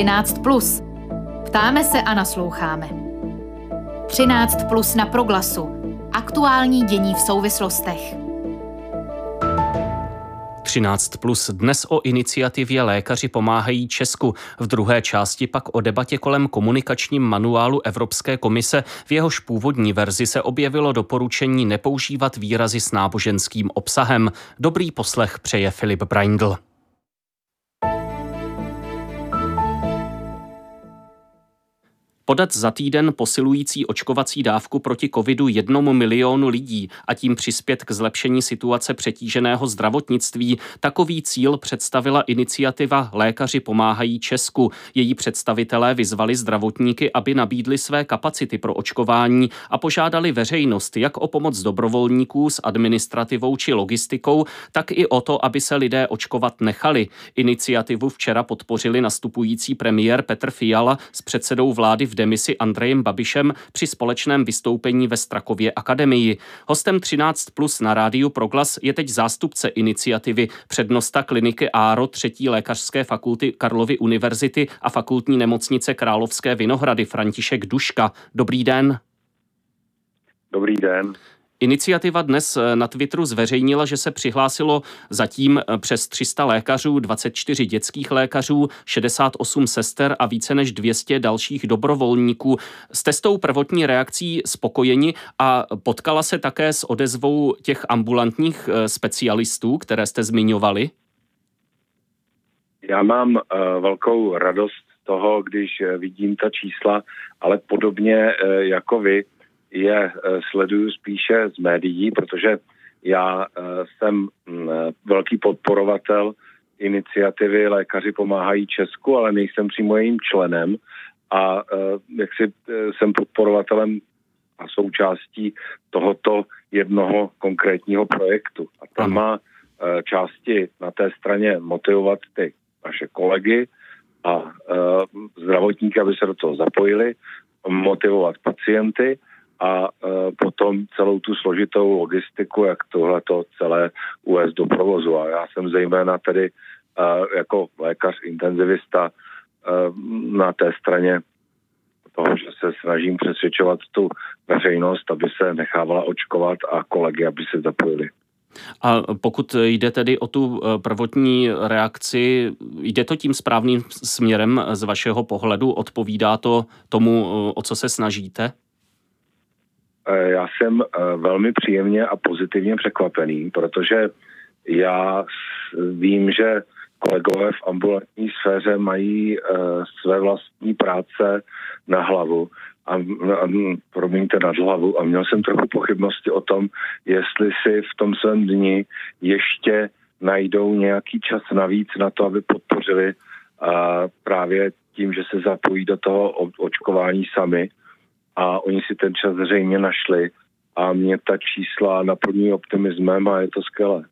13. Plus. Ptáme se a nasloucháme. 13 plus na proglasu. Aktuální dění v souvislostech. 13 plus dnes o iniciativě Lékaři pomáhají Česku. V druhé části pak o debatě kolem komunikačním manuálu Evropské komise. V jehož původní verzi se objevilo doporučení nepoužívat výrazy s náboženským obsahem. Dobrý poslech přeje Filip Braindl. Podat za týden posilující očkovací dávku proti covidu jednomu milionu lidí a tím přispět k zlepšení situace přetíženého zdravotnictví, takový cíl představila iniciativa Lékaři pomáhají Česku. Její představitelé vyzvali zdravotníky, aby nabídli své kapacity pro očkování a požádali veřejnost jak o pomoc dobrovolníků s administrativou či logistikou, tak i o to, aby se lidé očkovat nechali. Iniciativu včera podpořili nastupující premiér Petr Fiala s předsedou vlády v demisi Andrejem Babišem při společném vystoupení ve Strakově akademii. Hostem 13 plus na rádiu Proglas je teď zástupce iniciativy přednosta kliniky ARO třetí lékařské fakulty Karlovy univerzity a fakultní nemocnice Královské Vinohrady František Duška. Dobrý den. Dobrý den. Iniciativa dnes eh, na Twitteru zveřejnila, že se přihlásilo zatím eh, přes 300 lékařů, 24 dětských lékařů, 68 sester a více než 200 dalších dobrovolníků. S testou prvotní reakcí spokojeni a potkala se také s odezvou těch ambulantních eh, specialistů, které jste zmiňovali? Já mám uh, velkou radost toho, když vidím ta čísla, ale podobně uh, jako vy, je eh, sleduju spíše z médií, protože já eh, jsem mm, eh, velký podporovatel iniciativy Lékaři pomáhají Česku, ale nejsem přímo jejím členem a jak si jsem podporovatelem a součástí tohoto jednoho konkrétního projektu. A tam má části na té straně motivovat ty naše kolegy a zdravotníky, aby se do toho zapojili, motivovat pacienty a e, potom celou tu složitou logistiku, jak tohle to celé uvést do provozu. A já jsem zejména tedy e, jako lékař intenzivista e, na té straně toho, že se snažím přesvědčovat tu veřejnost, aby se nechávala očkovat a kolegy, aby se zapojili. A pokud jde tedy o tu prvotní reakci, jde to tím správným směrem z vašeho pohledu? Odpovídá to tomu, o co se snažíte? Eh, já jsem eh, velmi příjemně a pozitivně překvapený, protože já vím, že kolegové v ambulantní sféře mají uh, své vlastní práce na hlavu a, a promiňte nad hlavu. A měl jsem trochu pochybnosti o tom, jestli si v tom svém dni ještě najdou nějaký čas navíc na to, aby podpořili uh, právě tím, že se zapojí do toho očkování sami a oni si ten čas zřejmě našli a mě ta čísla naplňují optimismem a je to skvělé.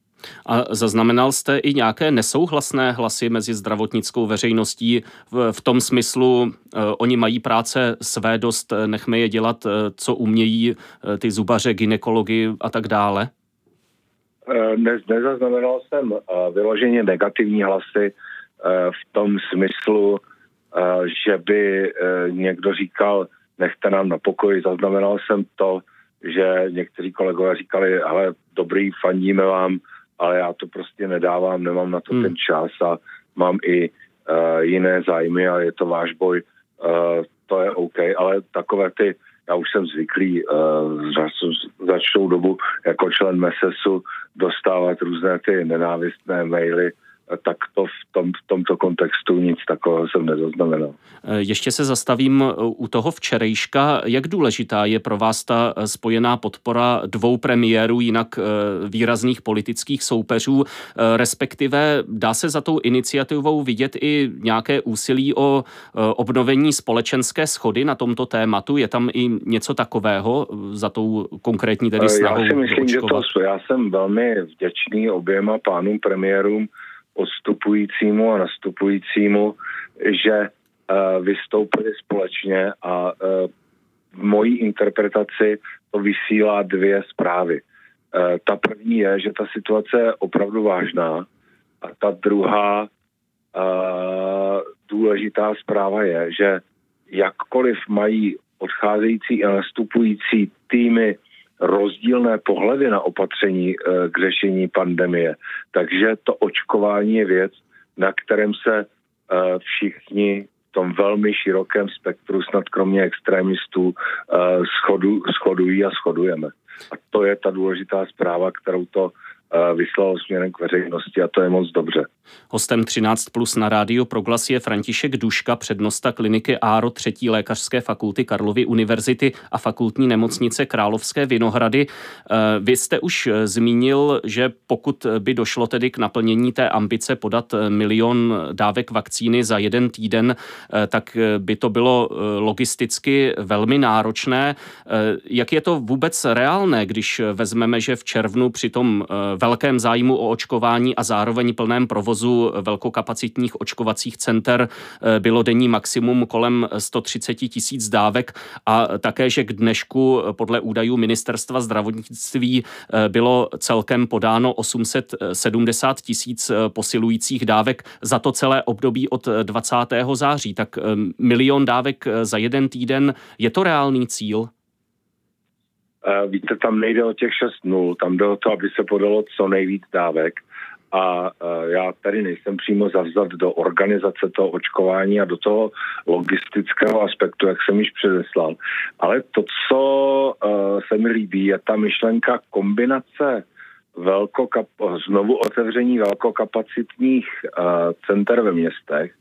A zaznamenal jste i nějaké nesouhlasné hlasy mezi zdravotnickou veřejností v, v tom smyslu, uh, oni mají práce své dost, nechme je dělat, uh, co umějí, uh, ty zubaře, ginekologi a tak dále? Ne, nezaznamenal jsem uh, vyloženě negativní hlasy v tom smyslu, že by někdo říkal, nechte nám na pokoji. Zaznamenal jsem to, že někteří kolegové říkali, ale dobrý, fandíme vám, ale já to prostě nedávám, nemám na to hmm. ten čas a mám i uh, jiné zájmy a je to váš boj, uh, to je OK, ale takové ty, já už jsem zvyklý uh, za, za dobu jako člen MESESu dostávat různé ty nenávistné maily, tak to v, tom, v tomto kontextu nic takového jsem nezaznamenal. E, ještě se zastavím e, u toho včerejška. Jak důležitá je pro vás ta e, spojená podpora dvou premiérů, jinak výrazných politických soupeřů, respektive dá se za tou iniciativou vidět i nějaké úsilí o obnovení společenské schody na tomto tématu? Je tam i něco takového za tou konkrétní tedy snahou? Já si myslím, že to, já jsem velmi vděčný oběma pánům premiérům, odstupujícímu a nastupujícímu, že uh, vystoupili společně a uh, v mojí interpretaci to vysílá dvě zprávy. Uh, ta první je, že ta situace je opravdu vážná a ta druhá důležitá zpráva je, že jakkoliv mají odcházející a nastupující týmy rozdílné pohledy na opatření k řešení pandemie. Takže to očkování je věc, na kterém se všichni v tom velmi širokém spektru, snad kromě extremistů, shodu, shodují a shodujeme. A to je ta důležitá zpráva, kterou to vyslal směrem k veřejnosti a to je moc dobře. Hostem 13 plus na rádiu Proglas je František Duška, přednosta kliniky ARO 3. lékařské fakulty Karlovy univerzity a fakultní nemocnice Královské Vinohrady. Eh, vy jste už eh, zmínil, že pokud by došlo tedy k naplnění té ambice podat eh, milion dávek vakcíny za jeden týden, tak by to bylo logisticky velmi náročné. Jak je to vůbec reálné, když vezmeme, že v červnu při tom velkém zájmu o očkování a zároveň plném provozu velkokapacitních očkovacích center eh, bylo denní maximum kolem 130 tisíc dávek a také, že k dnešku podle údajů ministerstva zdravotnictví eh, bylo celkem podáno 870 tisíc eh, posilujících dávek za to celé období od 20. září. Tak milion dávek za jeden týden, je to reálný cíl? Víte, tam nejde o těch 6 nul, tam jde o to, aby se podalo co nejvíc dávek. A já tady nejsem přímo zavzat do organizace toho očkování a do toho logistického aspektu, jak jsem již předeslal. Ale to, co se mi líbí, je ta myšlenka kombinace velkokap, znovu otevření velkokapacitních center ve městech,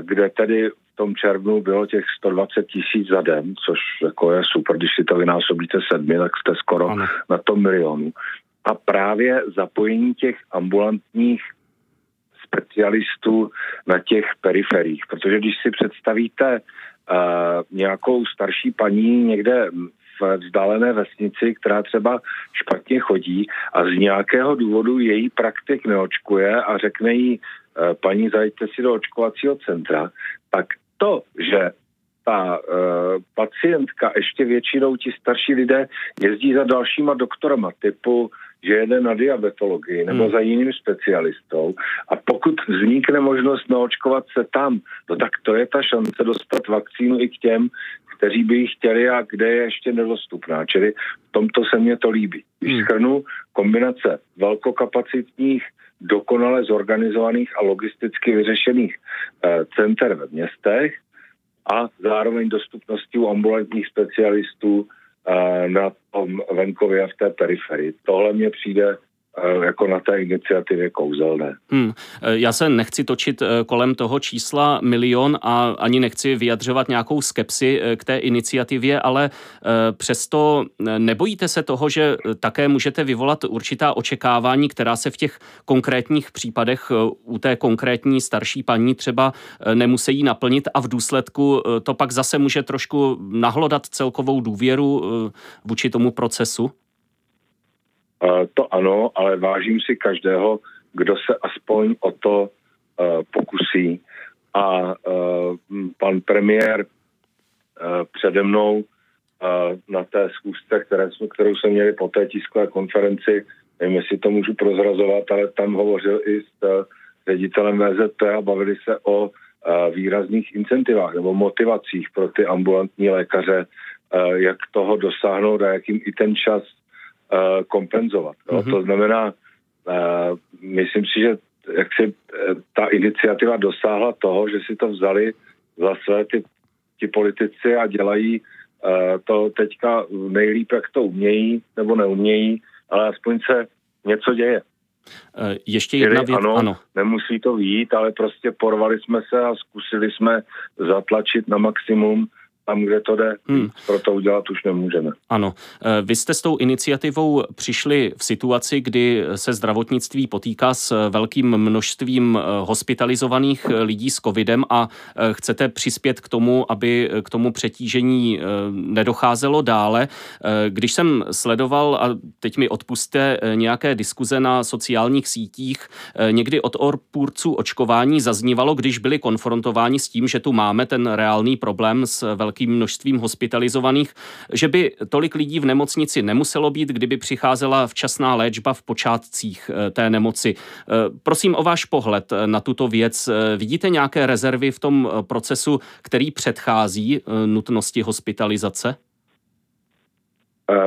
kde tedy tom červnu bylo těch 120 tisíc za den, což jako je super, když si to vynásobíte sedmi, tak jste skoro ano. na tom milionu. A právě zapojení těch ambulantních specialistů na těch periferích, protože když si představíte uh, nějakou starší paní někde v vzdálené vesnici, která třeba špatně chodí a z nějakého důvodu její praktik neočkuje a řekne jí, paní, zajďte si do očkovacího centra, tak to, že ta uh, pacientka, ještě většinou ti starší lidé, jezdí za dalšíma doktorama typu, že jede na diabetologii nebo hmm. za jiným specialistou a pokud vznikne možnost naočkovat se tam, no tak to je ta šance dostat vakcínu i k těm, kteří by ji chtěli a kde je ještě nedostupná. Čili v tomto se mně to líbí. Když hmm. schrnu kombinace velkokapacitních dokonale zorganizovaných a logisticky vyřešených eh, center ve městech a zároveň dostupnosti u ambulantních specialistů eh, na tom venkově a v té periferii. Tohle mně přijde jako na té iniciativě kouzelné. Hmm. Eh, já se nechci točit eh, kolem toho čísla milion a ani nechci vyjadřovat nějakou skepsi k té iniciativě, ale přesto nebojíte se toho, že také můžete vyvolat určitá očekávání, která se v těch konkrétních případech u té konkrétní starší paní třeba nemusí naplnit a v důsledku to pak zase může trošku nahlodat celkovou důvěru vůči tomu procesu? To ano, ale vážím si každého, kdo se aspoň o to uh, pokusí. A uh, pan premiér přede mnou na té jsme, kterou jsme měli po té tiskové konferenci, nevím, jestli to můžu prozrazovat, ale tam hovořil i s ředitelem VZP a bavili se o výrazných incentivách nebo motivacích pro ty ambulantní lékaře, jak toho dosáhnout a jakým i ten čas uh, kompenzovat. Mm-hmm. To znamená, uh, myslím si, že jak si uh, ta iniciativa dosáhla toho, že si to vzali za své ty, ty politici a dělají to teďka nejlíp, jak to umějí nebo neumějí, ale aspoň se něco děje. Ještě jedna věc, ano, ano. Nemusí to výjít, ale prostě porvali jsme se a zkusili jsme zatlačit na maximum tam, kde to jde. Hmm. Pro to udělat už nemůžeme. Ano. Eh, vy jste s tou iniciativou přišli v situaci, kdy se zdravotnictví potýká s velkým množstvím eh, hospitalizovaných eh, lidí s covidem a chcete přispět k tomu, aby k tomu přetížení nedocházelo dále. Když jsem sledoval, a teď mi odpuste nějaké diskuze na sociálních sítích, někdy od odpůrců očkování zaznívalo, když byli konfrontováni s tím, že tu máme ten reálný problém s velkým velkým množstvím hospitalizovaných, že by tolik lidí v nemocnici nemuselo být, kdyby přicházela včasná léčba v počátcích té nemoci. Prosím o váš pohled na tuto věc. Vidíte nějaké rezervy v tom procesu, který předchází nutnosti hospitalizace?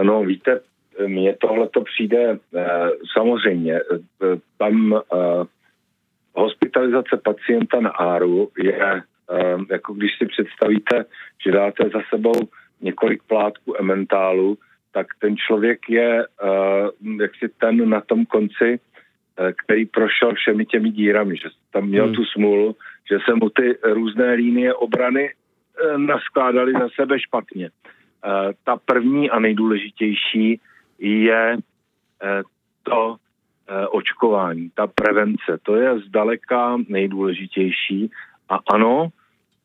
No víte, mně tohle to přijde samozřejmě. Tam hospitalizace pacienta na áru je jako když si představíte, že dáte za sebou několik plátků ementálu, tak ten člověk je jaksi ten na tom konci, který prošel všemi těmi dírami, že tam měl hmm. tu smůlu, že se mu ty různé línie obrany naskládaly za sebe špatně. Ta první a nejdůležitější je to očkování, ta prevence. To je zdaleka nejdůležitější. A ano,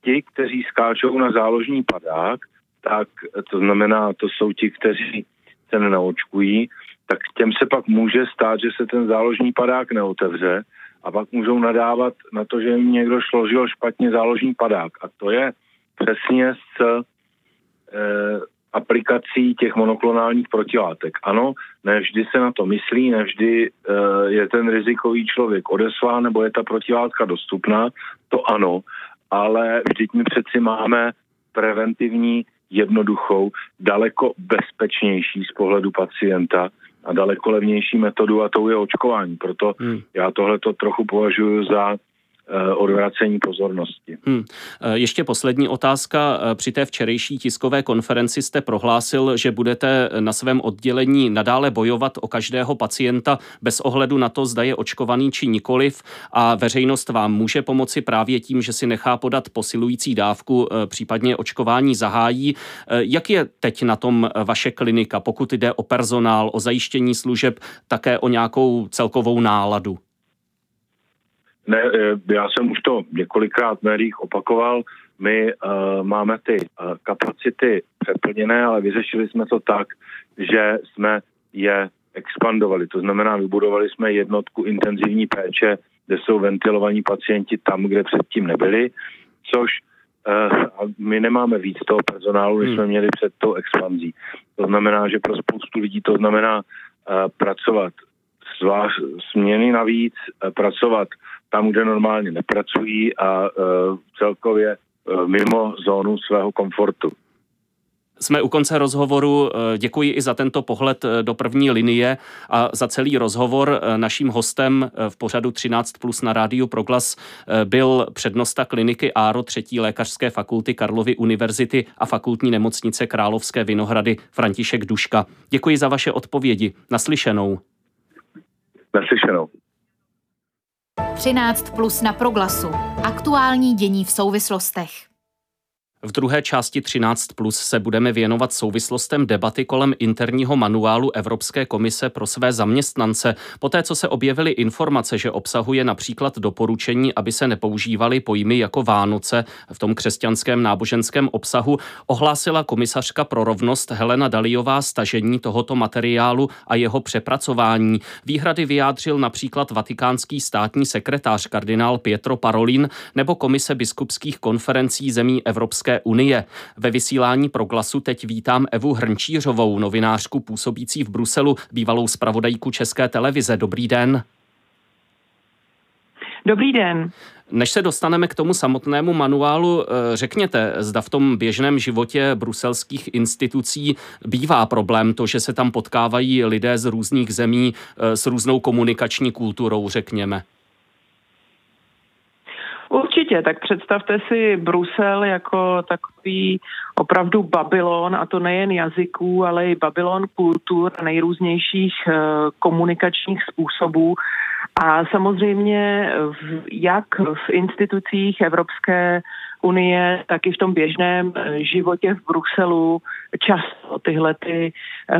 ti, kteří skáčou na záložní padák, tak to znamená, to jsou ti, kteří se nenaočkují, tak těm se pak může stát, že se ten záložní padák neotevře a pak můžou nadávat na to, že jim někdo složil špatně záložní padák. A to je přesně s e, aplikací těch monoklonálních protilátek. Ano, nevždy se na to myslí, nevždy e, je ten rizikový člověk odeslán nebo je ta protilátka dostupná, to ano, ale vždyť my přeci máme preventivní, jednoduchou, daleko bezpečnější z pohledu pacienta a daleko levnější metodu a tou je očkování. Proto hmm. já tohle to trochu považuji za Eh, odvracení pozornosti. Hmm. Ještě poslední otázka. Eh, při té včerejší tiskové konferenci jste prohlásil, že budete na svém oddělení nadále bojovat o každého pacienta bez ohledu na to, zda je očkovaný či nikoliv a veřejnost vám může pomoci právě tím, že si nechá podat posilující dávku, případně očkování zahájí. Jak je teď na tom vaše klinika, pokud jde o personál, o zajištění služeb, také o nějakou celkovou náladu? Ne, eh, já jsem už to několikrát v médiích opakoval. My uh, máme ty uh, kapacity přeplněné, ale vyřešili jsme to tak, že jsme je expandovali. To znamená, vybudovali jsme jednotku intenzivní péče, kde jsou ventilovaní pacienti tam, kde předtím nebyli, což uh, my nemáme víc toho personálu, než jsme hmm. měli před tou expanzí. To znamená, že pro spoustu lidí to znamená uh, pracovat zvlášť směny navíc, uh, pracovat tam, kde normálně nepracují a e, celkově e, mimo zónu svého komfortu. Jsme u konce rozhovoru. E, děkuji i za tento pohled do první linie a za celý rozhovor. Naším hostem v pořadu 13 plus na rádiu Proglas byl přednosta kliniky ARO třetí lékařské fakulty Karlovy univerzity a fakultní nemocnice Královské Vinohrady František Duška. Děkuji za vaše odpovědi. Naslyšenou. Naslyšenou. 13 plus na proglasu. Aktuální dění v souvislostech. V druhé části 13 plus se budeme věnovat souvislostem debaty kolem interního manuálu Evropské komise pro své zaměstnance. Poté, co se objevily informace, že obsahuje například doporučení, aby se nepoužívaly pojmy jako Vánoce v tom křesťanském náboženském obsahu, ohlásila komisařka pro rovnost Helena Daliová stažení tohoto materiálu a jeho přepracování. Výhrady vyjádřil například vatikánský státní sekretář kardinál Pietro Parolin nebo komise biskupských konferencí zemí Evropské Evropské unie. Ve vysílání proglasu teď vítám Evu Hrnčířovou, novinářku působící v Bruselu, bývalou zpravodajku České televize. Dobrý den. Dobrý den. Než se dostaneme k tomu samotnému manuálu, eh, řekněte, zda v tom běžném životě bruselských institucí bývá problém to, že se tam potkávají lidé z různých zemí eh, s různou komunikační kulturou, řekněme. Určitě, tak představte si Brusel jako takový opravdu Babylon, a to nejen jazyků, ale i Babylon kultur, nejrůznějších eh, komunikačních způsobů. A samozřejmě jak v institucích Evropské unie, tak i v tom běžném životě v Bruselu často tyhle ty uh,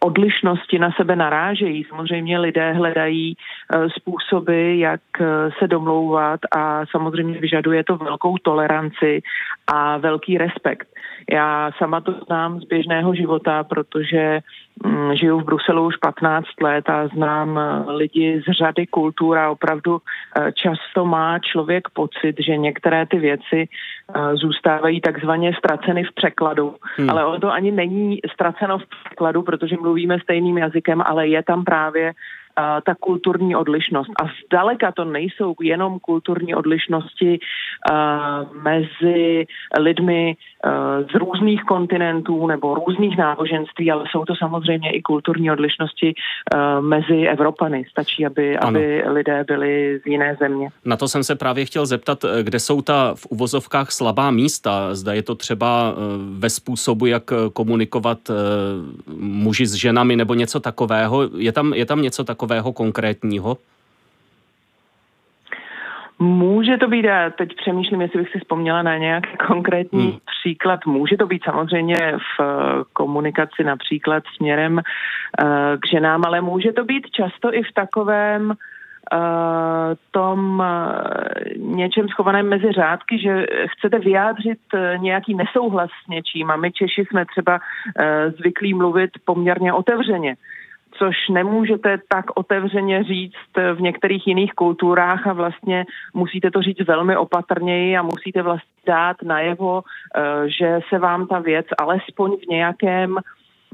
odlišnosti na sebe narážejí. Samozřejmě lidé hledají uh, způsoby, jak uh, se domlouvat a samozřejmě vyžaduje to velkou toleranci a velký respekt. Já sama to znám z běžného života, protože um, žiju v Bruselu už 15 let a znám lidi z řady kultur a opravdu často má člověk pocit, že některé ty věci věci zůstávají takzvaně ztraceny v překladu. Hmm. Ale ono to ani není ztraceno v překladu, protože mluvíme stejným jazykem, ale je tam právě ta kulturní odlišnost. A zdaleka to nejsou jenom kulturní odlišnosti mezi lidmi z různých kontinentů nebo různých náboženství, ale jsou to samozřejmě i kulturní odlišnosti mezi Evropany. Stačí, aby, aby lidé byli z jiné země. Na to jsem se právě chtěl zeptat, kde jsou ta v uvozovkách slabá místa. Zda je to třeba e, ve způsobu, jak komunikovat e, muži s ženami nebo něco takového. Je tam, je tam něco takového? Takového konkrétního? Může to být, já teď přemýšlím, jestli bych si vzpomněla na nějaký konkrétní hmm. příklad. Může to být samozřejmě v eh, komunikaci například směrem uh, k ženám, ale může to být často i v takovém uh, tom něčem schovaném mezi řádky, že chcete vyjádřit nějaký nesouhlas s něčím a my Češi jsme třeba zvyklí mluvit poměrně otevřeně což nemůžete tak otevřeně říct v některých jiných kulturách a vlastně musíte to říct velmi opatrněji a musíte vlastně dát najevo, eh, že se vám ta věc alespoň v nějakém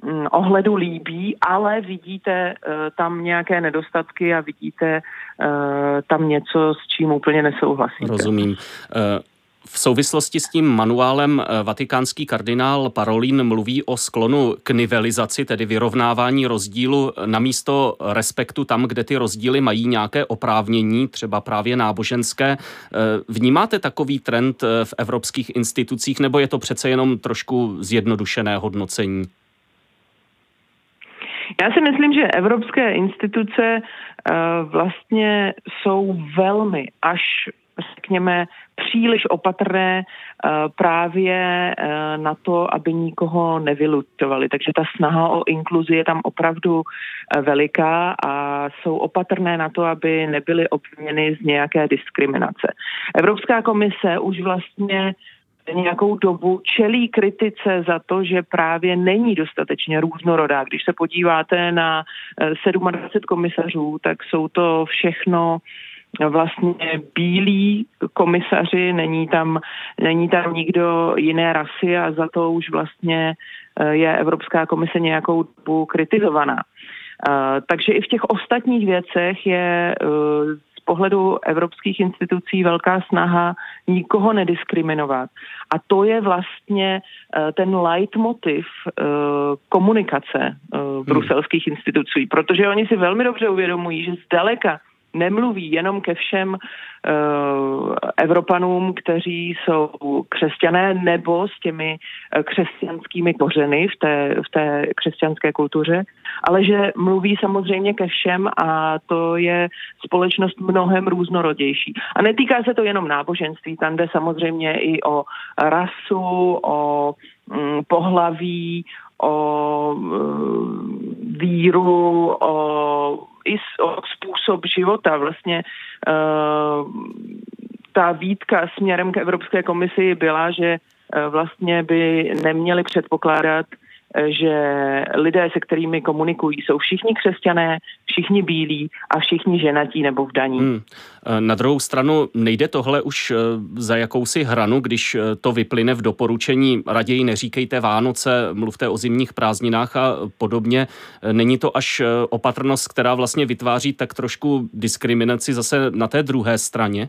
mm, ohledu líbí, ale vidíte eh, tam nějaké nedostatky a vidíte eh, tam něco, s čím úplně nesouhlasíte. Rozumím. V souvislosti s tím manuálem eh, vatikánský kardinál Parolin mluví o sklonu k nivelizaci, tedy vyrovnávání rozdílu na místo respektu tam, kde ty rozdíly mají nějaké oprávnění, třeba právě náboženské. Eh, vnímáte takový trend eh, v evropských institucích, nebo je to přece jenom trošku zjednodušené hodnocení? Já si myslím, že evropské instituce vlastně jsou velmi až řekněme, příliš opatrné eh, právě eh, na to, aby nikoho nevylučovali. Takže ta snaha o inkluzi je tam opravdu eh, veliká a jsou opatrné na to, aby nebyly obviněny z nějaké diskriminace. Evropská komise už vlastně nějakou dobu čelí kritice za to, že právě není dostatečně různorodá. Když se podíváte na 27 komisařů, tak jsou to všechno vlastně bílí komisaři, není tam, není tam nikdo jiné rasy a za to už vlastně eh, je Evropská komise nějakou dobu kritizovaná. Eh, takže i v těch ostatních věcech je eh, z pohledu evropských institucí velká snaha nikoho nediskriminovat. A to je vlastně ten leitmotiv komunikace hmm. bruselských institucí, protože oni si velmi dobře uvědomují, že zdaleka nemluví jenom ke všem uh, Evropanům, kteří jsou křesťané nebo s těmi uh, křesťanskými kořeny v té, v té křesťanské kultuře, ale že mluví samozřejmě ke všem a to je společnost mnohem různorodější. A netýká se to jenom náboženství, tam jde samozřejmě i o rasu, o mm, pohlaví, o mm, víru, o i o způsob života. Vlastně uh, ta výtka směrem k Evropské komisi byla, že uh, vlastně by neměli předpokládat že lidé, se kterými komunikují, jsou všichni křesťané, všichni bílí a všichni ženatí nebo vdaní. Hmm. E, na druhou stranu nejde tohle už e, za jakousi hranu, když e, to vyplyne v doporučení raději neříkejte Vánoce, mluvte o zimních prázdninách a podobně. Není to až opatrnost, která vlastně vytváří tak trošku diskriminaci zase na té druhé straně?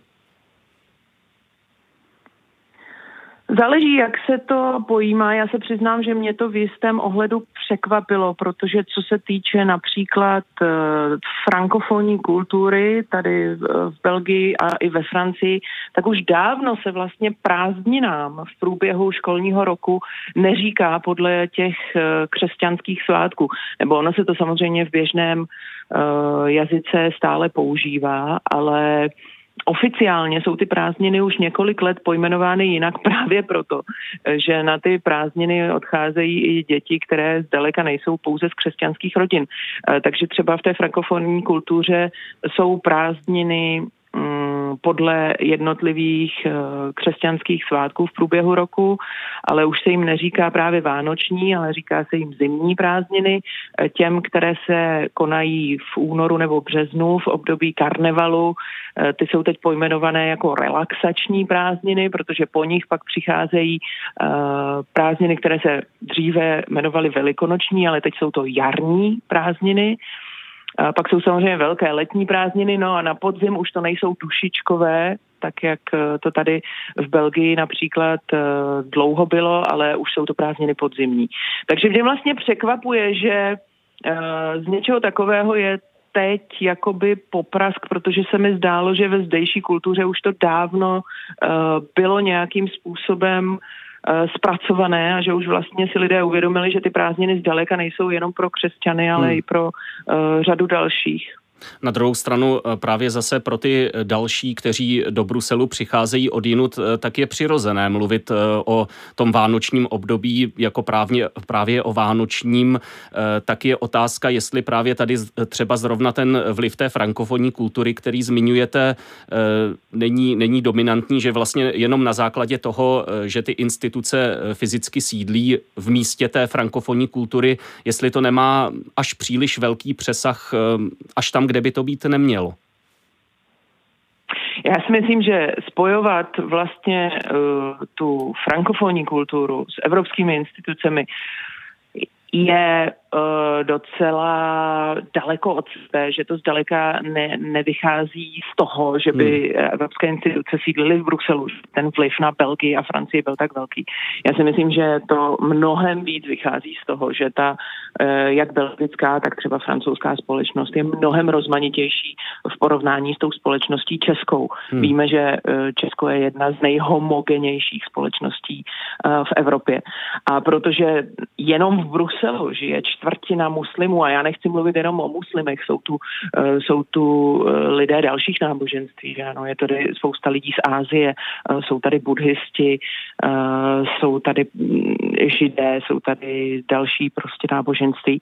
Záleží, jak se to pojímá. Já se přiznám, že mě to v jistém ohledu překvapilo, protože co se týče například uh, frankofonní kultury tady v Belgii a i ve Francii, tak už dávno se vlastně prázdninám v průběhu školního roku neříká podle těch uh, křesťanských svátků. Nebo ono se to samozřejmě v běžném jazyce stále používá, ale Oficiálně jsou ty prázdniny už několik let pojmenovány jinak právě proto, že na ty prázdniny odcházejí i děti, které zdaleka nejsou pouze z křesťanských rodin. Eh, takže třeba v té frankofonní kultuře jsou prázdniny mm, podle jednotlivých eh, křesťanských svátků v průběhu roku, ale už se jim neříká právě vánoční, ale říká se jim zimní prázdniny. Eh, těm, které se konají v únoru nebo březnu v období karnevalu, ty jsou teď pojmenované jako relaxační prázdniny, protože po nich pak přicházejí prázdniny, které se dříve jmenovaly velikonoční, ale teď jsou to jarní prázdniny. A pak jsou samozřejmě velké letní prázdniny, no a na podzim už to nejsou dušičkové, tak jak eh, to tady v Belgii například eh, dlouho bylo, ale už jsou to prázdniny podzimní. Takže mě vlastně překvapuje, že eh, z něčeho takového je teď jakoby poprask, protože se mi zdálo, že ve zdejší kultuře už to dávno bylo nějakým způsobem zpracované a že už vlastně si lidé uvědomili, že ty prázdniny zdaleka nejsou jenom pro křesťany, ale hmm. i pro uh, řadu dalších. Na druhou stranu eh, právě zase pro ty další, kteří do Bruselu přicházejí od jinut, eh, tak je přirozené mluvit eh, o tom vánočním období jako právě, právě o vánočním. Tak je otázka, jestli právě tady třeba zrovna ten vliv té frankofonní kultury, který zmiňujete, není, není dominantní, že vlastně jenom na základě toho, že ty instituce fyzicky sídlí v místě té frankofonní kultury, jestli to nemá až příliš velký přesah až tam, kde by to být nemělo? Já si myslím, že spojovat vlastně uh, tu frankofonní kulturu s evropskými institucemi je docela daleko od sebe, že to zdaleka ne, nevychází z toho, že by hmm. evropské instituce sídlily v Bruselu. Ten vliv na Belgii a Francii byl tak velký. Já si myslím, že to mnohem víc vychází z toho, že ta uh, jak belgická, tak třeba francouzská společnost je mnohem rozmanitější v porovnání s tou společností českou. Hmm. Víme, že uh, Česko je jedna z nejhomogenějších společností v Evropě. A protože jenom v Bruselu žije čtvrtina muslimů a já nechci mluvit jenom o muslimech, jsou tu, uh, jsou tu uh, lidé dalších náboženství, že ano, je tady spousta lidí z Ázie, uh, jsou tady buddhisti, jsou tady mm, židé, jsou tady další prostě náboženství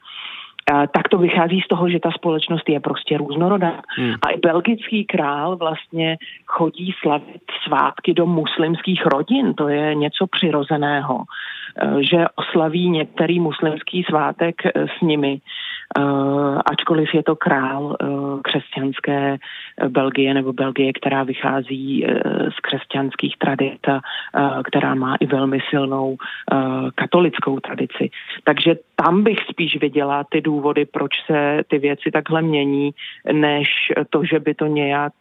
tak to vychází z toho, že ta společnost je prostě různorodá. Hmm. A i belgický král vlastně chodí slavit svátky do muslimských rodin. To je něco přirozeného, že oslaví některý muslimský svátek s nimi. Uh, ačkoliv je to král uh, křesťanské Belgie nebo Belgie, která vychází z křesťanských tradic která má i velmi silnou katolickou tradici. Takže tam bych spíš viděla ty důvody, proč se ty věci takhle mění, než to, že by to nějak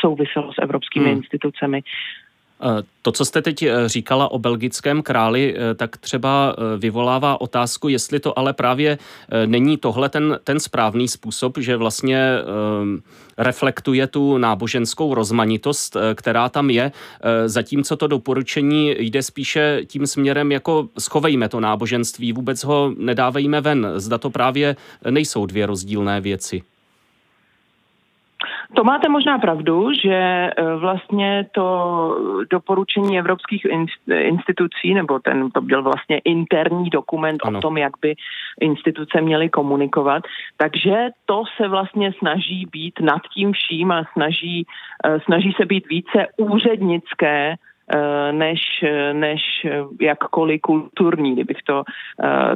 souviselo s evropskými hmm. institucemi. Eh, to, co jste teď eh, říkala o belgickém králi, eh, tak třeba vyvolává otázku, jestli to ale právě není tohle ten, ten správný způsob, že vlastně reflektuje tu náboženskou rozmanitost, která tam je, zatímco to doporučení jde spíše tím směrem, jako schovejme to náboženství, vůbec ho nedávejme ven. Zda to právě nejsou dvě rozdílné věci. To máte možná pravdu, že e, vlastně to doporučení evropských institucí, nebo ten to byl vlastně interní dokument ano. o tom, jak by instituce měly komunikovat, takže to se vlastně snaží být nad tím vším a snaží, e, snaží se být více úřednické než, než jakkoliv kulturní, kdybych to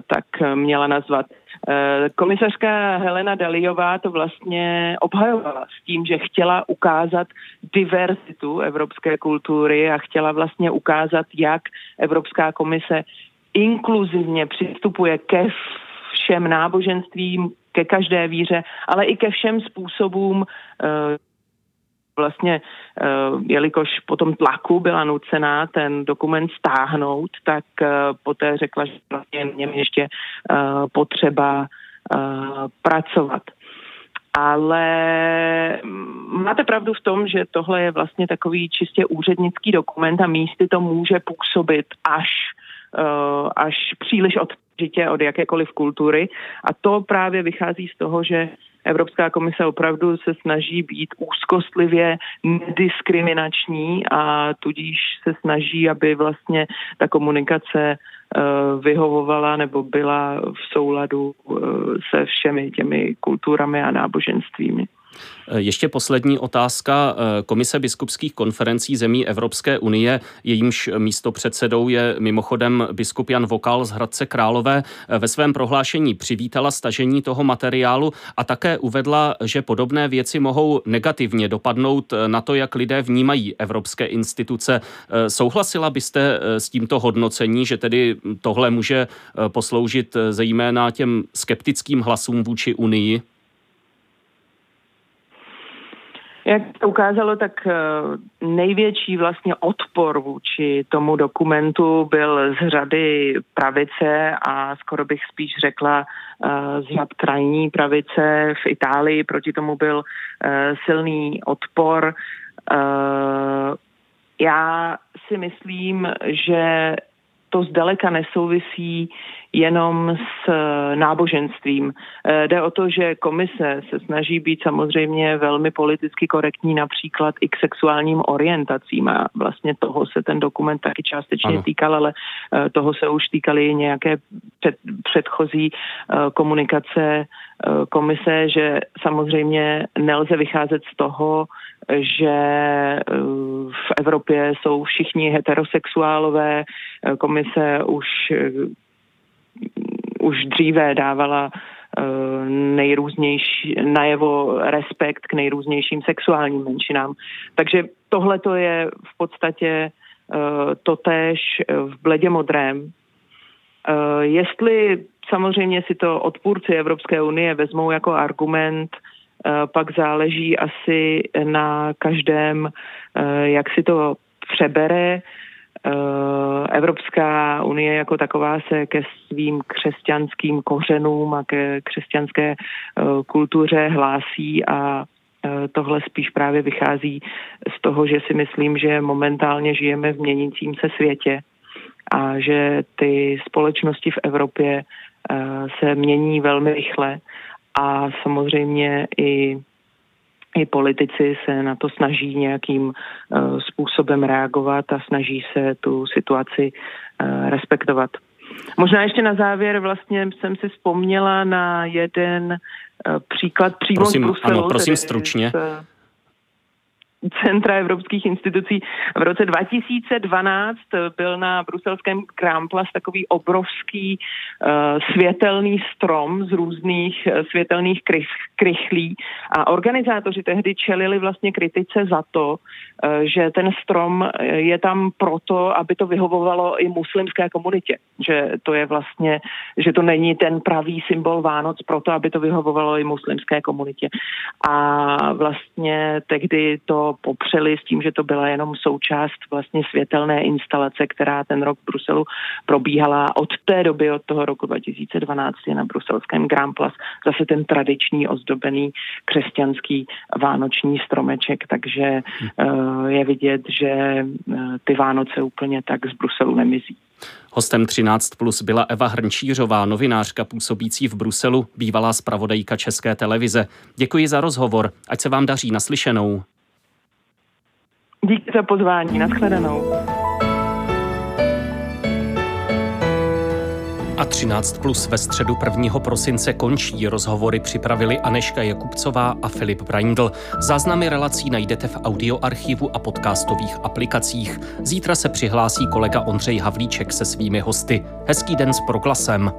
tak měla nazvat. Eh, komisařka Helena Daliová to vlastně obhajovala s tím, že chtěla ukázat diverzitu evropské kultury a chtěla vlastně ukázat, jak Evropská komise inkluzivně přistupuje ke všem náboženstvím, ke každé víře, ale i ke všem způsobům eh, vlastně, eh, jelikož po tom tlaku byla nucená ten dokument stáhnout, tak eh, poté řekla, že vlastně něm ještě eh, potřeba pracovat. Ale máte pravdu v tom, že tohle je vlastně takový čistě úřednický dokument a místy to může působit až až příliš odžitě od jakékoliv kultury. A to právě vychází z toho, že Evropská komise opravdu se snaží být úzkostlivě nediskriminační a tudíž se snaží, aby vlastně ta komunikace eh, vyhovovala nebo byla v souladu eh, se všemi těmi kulturami a náboženstvími. Eh, ještě poslední otázka. Eh, Komise biskupských konferencí zemí Evropské unie, jejímž místo předsedou je mimochodem biskup Jan Vokal z Hradce Králové, eh, ve svém prohlášení přivítala stažení toho materiálu a také uvedla, že podobné věci mohou negativně dopadnout na to, jak lidé vnímají evropské instituce. Souhlasila byste s tímto hodnocení, že tedy tohle může posloužit zejména těm skeptickým hlasům vůči Unii? Jak to ukázalo, tak eh, největší vlastně odpor vůči tomu dokumentu byl z řady pravice a skoro bych spíš řekla eh, z řad krajní pravice v Itálii. Proti tomu byl eh, silný odpor. Já si myslím, že to zdaleka nesouvisí jenom s eh, náboženstvím. Eh, jde o to, že komise se snaží být samozřejmě velmi politicky korektní například i k sexuálním orientacím a vlastně toho se ten dokument taky částečně ano. týkal, ale eh, toho se už týkaly nějaké před, předchozí komunikace komise, že samozřejmě nelze vycházet z toho, že Evropě jsou všichni heterosexuálové. Komise už už dříve dávala eh, nejrůznější, najevo respekt k nejrůznějším sexuálním menšinám. Takže tohle to je v podstatě eh, totéž v bledě modrém. Eh, jestli samozřejmě si to odpůrci Evropské unie vezmou jako argument, pak záleží asi na každém, jak si to přebere. Eh, Evropská unie jako taková se ke svým křesťanským kořenům a ke křesťanské eh, kultuře hlásí a eh, tohle spíš právě vychází z toho, že si myslím, že momentálně žijeme v měnícím se světě a že ty společnosti v Evropě se mění velmi rychle a samozřejmě i i politici se na to snaží nějakým uh, způsobem reagovat a snaží se tu situaci uh, respektovat. Možná ještě na závěr vlastně jsem si vzpomněla na jeden uh, příklad přímo prosím, z Bruselu. Ano, prosím stručně. Z, Centra evropských institucí. V roce 2012 byl na bruselském Grand Place takový obrovský uh, světelný strom z různých uh, světelných krych, krychlí a organizátoři tehdy čelili vlastně kritice za to, uh, že ten strom je tam proto, aby to vyhovovalo i muslimské komunitě. Že to je vlastně, že to není ten pravý symbol Vánoc proto, aby to vyhovovalo i muslimské komunitě. A vlastně tehdy to popřeli s tím, že to byla jenom součást vlastně světelné instalace, která ten rok v Bruselu probíhala. Od té doby, od toho roku 2012 je na bruselském Grand Place zase ten tradiční ozdobený křesťanský vánoční stromeček, takže uh, je vidět, že uh, ty Vánoce úplně tak z Bruselu nemizí. Hostem 13 plus byla Eva Hrnčířová, novinářka působící v Bruselu, bývalá zpravodajka České televize. Děkuji za rozhovor, ať se vám daří naslyšenou. Díky za pozvání, nashledanou. A 13 plus ve středu 1. prosince končí. Rozhovory připravili Aneška Jakubcová a Filip Braindl. Záznamy relací najdete v audioarchivu a podcastových aplikacích. Zítra se přihlásí kolega Ondřej Havlíček se svými hosty. Hezký den s proglasem.